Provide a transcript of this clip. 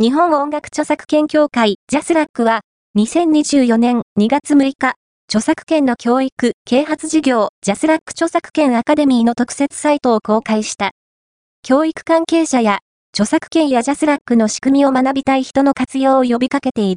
日本音楽著作権協会 JASRAC は、2024年2月6日、著作権の教育、啓発事業、 JASRAC 著作権アカデミーの特設サイトを公開した。教育関係者や、著作権や JASRAC の仕組みを学びたい人の活用を呼びかけている。